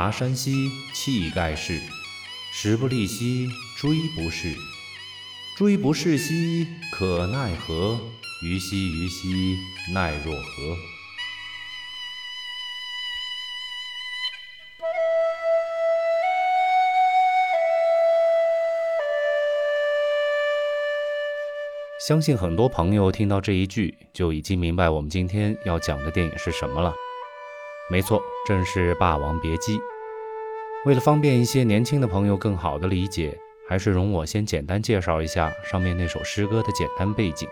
力拔山兮气盖世，时不利兮骓不逝，骓不逝兮可奈何？虞兮虞兮奈若何？相信很多朋友听到这一句，就已经明白我们今天要讲的电影是什么了。没错，正是《霸王别姬》。为了方便一些年轻的朋友更好的理解，还是容我先简单介绍一下上面那首诗歌的简单背景。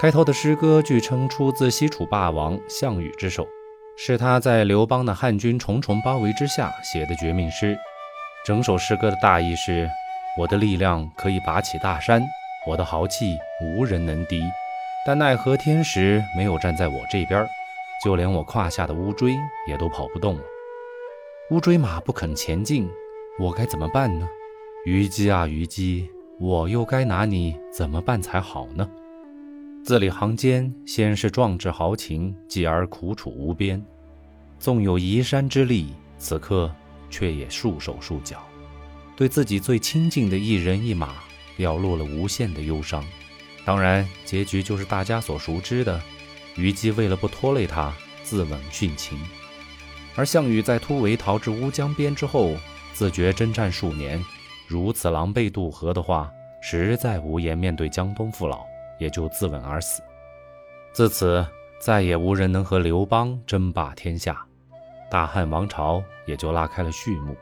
开头的诗歌据称出自西楚霸王项羽之手，是他在刘邦的汉军重重包围之下写的绝命诗。整首诗歌的大意是：我的力量可以拔起大山。我的豪气无人能敌，但奈何天时没有站在我这边，就连我胯下的乌骓也都跑不动了。乌骓马不肯前进，我该怎么办呢？虞姬啊虞姬，我又该拿你怎么办才好呢？字里行间，先是壮志豪情，继而苦楚无边。纵有移山之力，此刻却也束手束脚，对自己最亲近的一人一马。表露了无限的忧伤，当然，结局就是大家所熟知的，虞姬为了不拖累他，自刎殉情。而项羽在突围逃至乌江边之后，自觉征战数年，如此狼狈渡河的话，实在无颜面对江东父老，也就自刎而死。自此，再也无人能和刘邦争霸天下，大汉王朝也就拉开了序幕。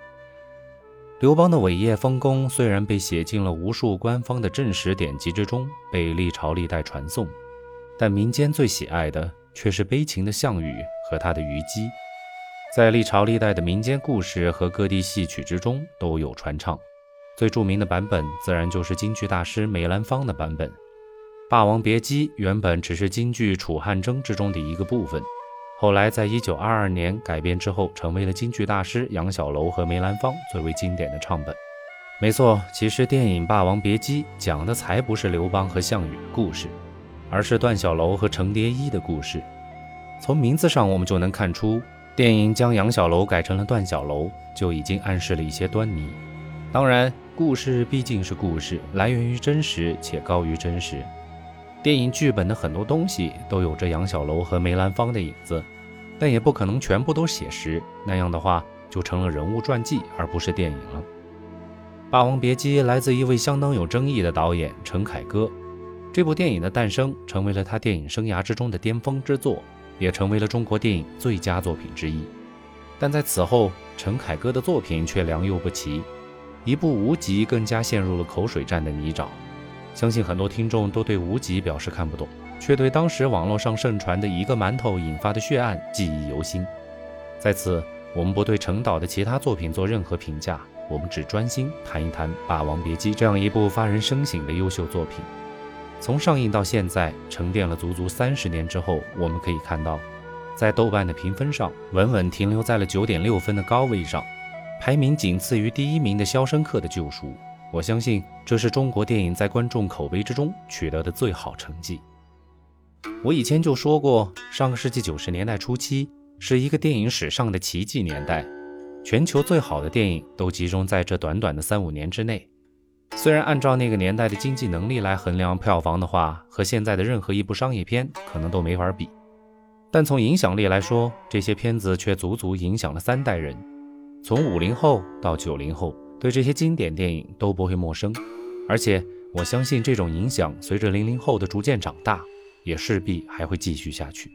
刘邦的伟业丰功虽然被写进了无数官方的正史典籍之中，被历朝历代传颂，但民间最喜爱的却是悲情的项羽和他的虞姬。在历朝历代的民间故事和各地戏曲之中都有传唱，最著名的版本自然就是京剧大师梅兰芳的版本。《霸王别姬》原本只是京剧《楚汉争》之中的一个部分。后来，在一九二二年改编之后，成为了京剧大师杨小楼和梅兰芳最为经典的唱本。没错，其实电影《霸王别姬》讲的才不是刘邦和项羽的故事，而是段小楼和程蝶衣的故事。从名字上，我们就能看出，电影将杨小楼改成了段小楼，就已经暗示了一些端倪。当然，故事毕竟是故事，来源于真实且高于真实。电影剧本的很多东西都有着杨小楼和梅兰芳的影子，但也不可能全部都写实，那样的话就成了人物传记而不是电影了。《霸王别姬》来自一位相当有争议的导演陈凯歌，这部电影的诞生成为了他电影生涯之中的巅峰之作，也成为了中国电影最佳作品之一。但在此后，陈凯歌的作品却良莠不齐，一部《无极》更加陷入了口水战的泥沼。相信很多听众都对无极表示看不懂，却对当时网络上盛传的一个馒头引发的血案记忆犹新。在此，我们不对陈导的其他作品做任何评价，我们只专心谈一谈《霸王别姬》这样一部发人深省的优秀作品。从上映到现在，沉淀了足足三十年之后，我们可以看到，在豆瓣的评分上稳稳停留在了九点六分的高位上，排名仅次于第一名的《肖申克的救赎》。我相信这是中国电影在观众口碑之中取得的最好成绩。我以前就说过，上个世纪九十年代初期是一个电影史上的奇迹年代，全球最好的电影都集中在这短短的三五年之内。虽然按照那个年代的经济能力来衡量票房的话，和现在的任何一部商业片可能都没法比，但从影响力来说，这些片子却足足影响了三代人，从五零后到九零后。对这些经典电影都不会陌生，而且我相信这种影响随着零零后的逐渐长大，也势必还会继续下去。《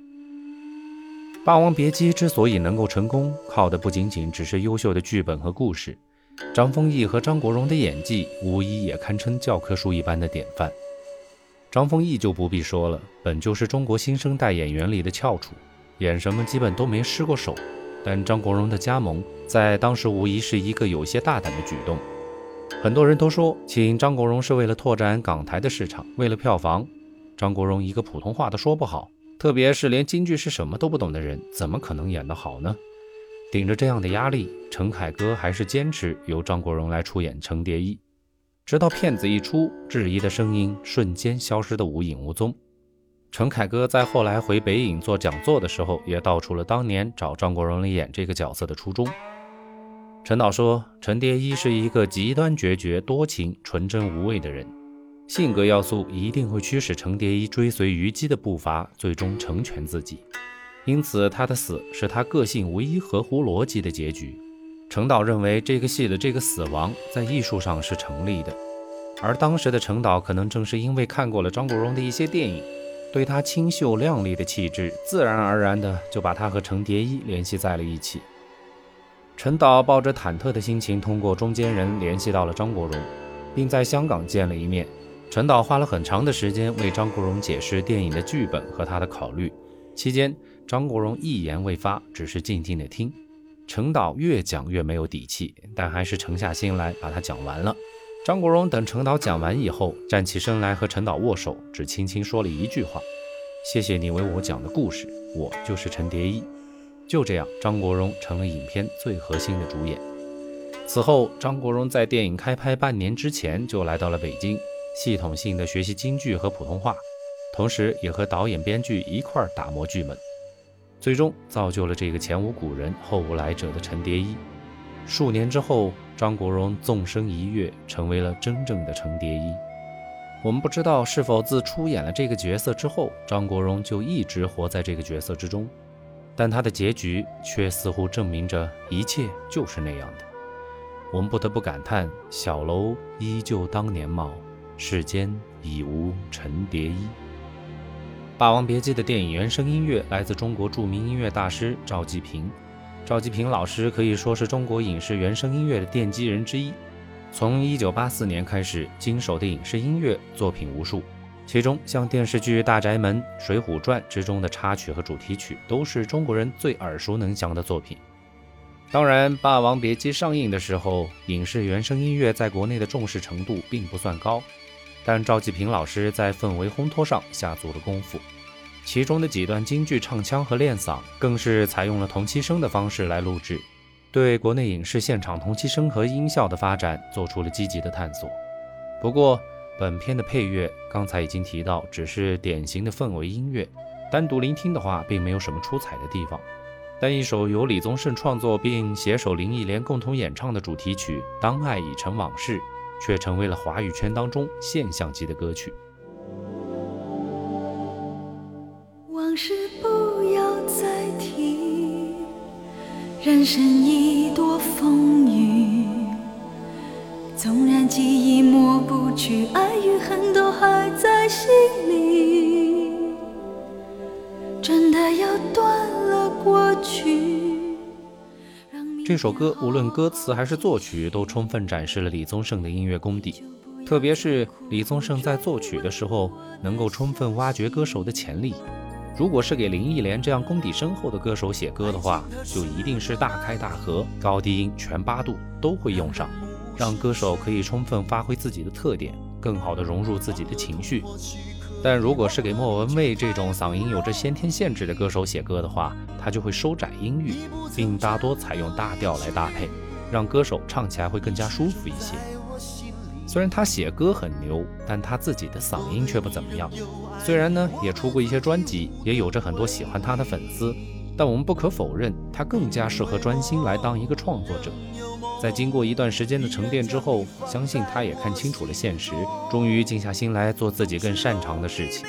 霸王别姬》之所以能够成功，靠的不仅仅只是优秀的剧本和故事，张丰毅和张国荣的演技无疑也堪称教科书一般的典范。张丰毅就不必说了，本就是中国新生代演员里的翘楚，演什么基本都没失过手。但张国荣的加盟在当时无疑是一个有些大胆的举动。很多人都说，请张国荣是为了拓展港台的市场，为了票房。张国荣一个普通话都说不好，特别是连京剧是什么都不懂的人，怎么可能演得好呢？顶着这样的压力，陈凯歌还是坚持由张国荣来出演程蝶衣。直到片子一出，质疑的声音瞬间消失得无影无踪。陈凯歌在后来回北影做讲座的时候，也道出了当年找张国荣来演这个角色的初衷。陈导说，陈蝶衣是一个极端决绝、多情、纯真无畏的人，性格要素一定会驱使程蝶衣追随虞姬的步伐，最终成全自己。因此，他的死是他个性唯一合乎逻辑的结局。陈导认为，这个戏的这个死亡在艺术上是成立的。而当时的陈导可能正是因为看过了张国荣的一些电影，对他清秀靓丽的气质，自然而然的就把他和程蝶衣联系在了一起。陈导抱着忐忑的心情，通过中间人联系到了张国荣，并在香港见了一面。陈导花了很长的时间为张国荣解释电影的剧本和他的考虑，期间张国荣一言未发，只是静静的听。陈导越讲越没有底气，但还是沉下心来把他讲完了。张国荣等陈导讲完以后，站起身来和陈导握手，只轻轻说了一句话：“谢谢你为我讲的故事，我就是陈蝶衣。”就这样，张国荣成了影片最核心的主演。此后，张国荣在电影开拍半年之前就来到了北京，系统性的学习京剧和普通话，同时也和导演、编剧一块儿打磨剧本，最终造就了这个前无古人后无来者的陈蝶衣。数年之后，张国荣纵身一跃，成为了真正的陈蝶衣。我们不知道是否自出演了这个角色之后，张国荣就一直活在这个角色之中，但他的结局却似乎证明着一切就是那样的。我们不得不感叹：小楼依旧当年貌，世间已无陈蝶衣。《霸王别姬》的电影原声音乐来自中国著名音乐大师赵季平。赵季平老师可以说是中国影视原声音乐的奠基人之一。从1984年开始，经手的影视音乐作品无数，其中像电视剧《大宅门》《水浒传》之中的插曲和主题曲，都是中国人最耳熟能详的作品。当然，《霸王别姬》上映的时候，影视原声音乐在国内的重视程度并不算高，但赵季平老师在氛围烘托上下足了功夫。其中的几段京剧唱腔和练嗓，更是采用了同期声的方式来录制，对国内影视现场同期声和音效的发展做出了积极的探索。不过，本片的配乐刚才已经提到，只是典型的氛围音乐，单独聆听的话，并没有什么出彩的地方。但一首由李宗盛创作并携手林忆莲共同演唱的主题曲《当爱已成往事》，却成为了华语圈当中现象级的歌曲。往事不要再提，人生已多风雨。纵然记忆抹不去，爱与恨都还在心里。这首歌无论歌词还是作曲，都充分展示了李宗盛的音乐功底。特别是李宗盛在作曲的时候，能够充分挖掘歌手的潜力。如果是给林忆莲这样功底深厚的歌手写歌的话，就一定是大开大合，高低音全八度都会用上，让歌手可以充分发挥自己的特点，更好的融入自己的情绪。但如果是给莫文蔚这种嗓音有着先天限制的歌手写歌的话，他就会收窄音域，并大多采用大调来搭配，让歌手唱起来会更加舒服一些。虽然他写歌很牛，但他自己的嗓音却不怎么样。虽然呢，也出过一些专辑，也有着很多喜欢他的粉丝，但我们不可否认，他更加适合专心来当一个创作者。在经过一段时间的沉淀之后，相信他也看清楚了现实，终于静下心来做自己更擅长的事情。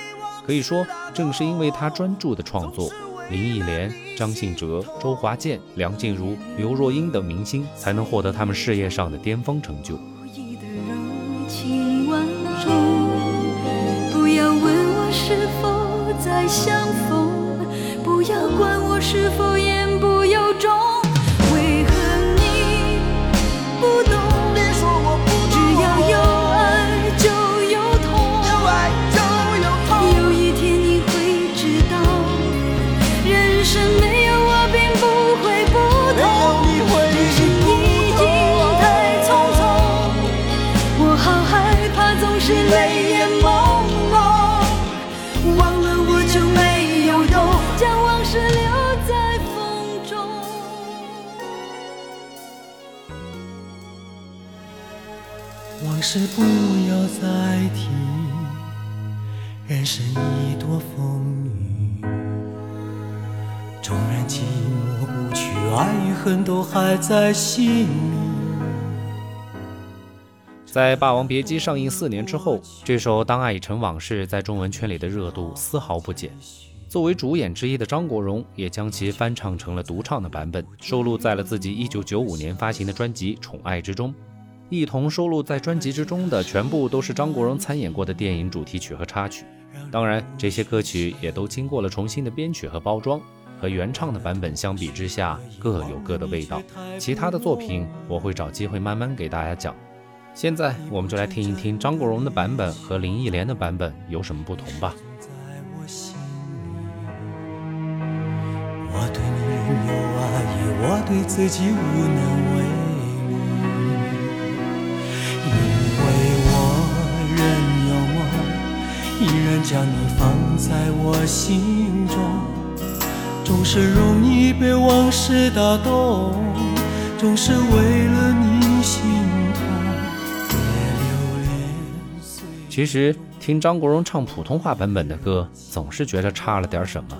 可以说，正是因为他专注的创作，林忆莲、张信哲、周华健、梁静茹、刘若英等明星才能获得他们事业上的巅峰成就。不要问我是否再相逢？不要管我是否往事不要再提，人生已多风雨，纵然寂寞不去，爱与恨都还在心里。在《霸王别姬》上映四年之后，这首《当爱已成往事》在中文圈里的热度丝毫不减。作为主演之一的张国荣，也将其翻唱成了独唱的版本，收录在了自己1995年发行的专辑《宠爱》之中。一同收录在专辑之中的，全部都是张国荣参演过的电影主题曲和插曲。当然，这些歌曲也都经过了重新的编曲和包装，和原唱的版本相比之下，各有各的味道。其他的作品我会找机会慢慢给大家讲。现在我们就来听一听张国荣的版本和林忆莲的版本有什么不同吧。我对你仍有爱意，我对自己无能将你放在我心中，总是容易被往事打动，总是为了你心。其实听张国荣唱普通话版本的歌，总是觉得差了点什么。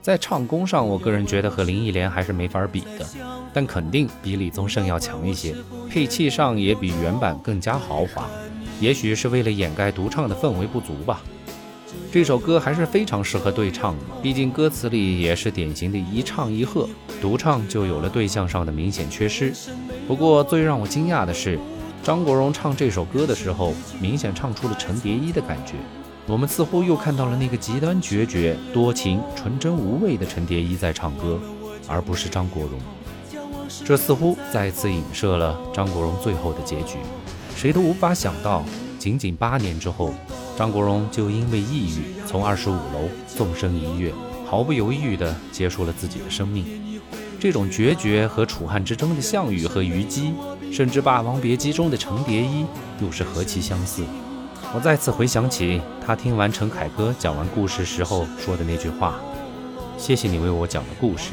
在唱功上，我个人觉得和林忆莲还是没法比的，但肯定比李宗盛要强一些。配器上也比原版更加豪华，也许是为了掩盖独唱的氛围不足吧。这首歌还是非常适合对唱，毕竟歌词里也是典型的一唱一和，独唱就有了对象上的明显缺失。不过最让我惊讶的是。张国荣唱这首歌的时候，明显唱出了陈蝶衣的感觉。我们似乎又看到了那个极端决绝、多情、纯真无畏的陈蝶衣在唱歌，而不是张国荣。这似乎再次影射了张国荣最后的结局。谁都无法想到，仅仅八年之后，张国荣就因为抑郁，从二十五楼纵身一跃，毫不犹豫地结束了自己的生命。这种决绝和楚汉之争的项羽和虞姬。甚至《霸王别姬》中的程蝶衣又是何其相似！我再次回想起他听完陈凯歌讲完故事时候说的那句话：“谢谢你为我讲的故事，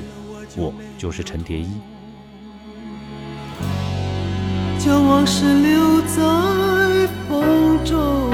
我就是陈蝶衣。”将往事留在风中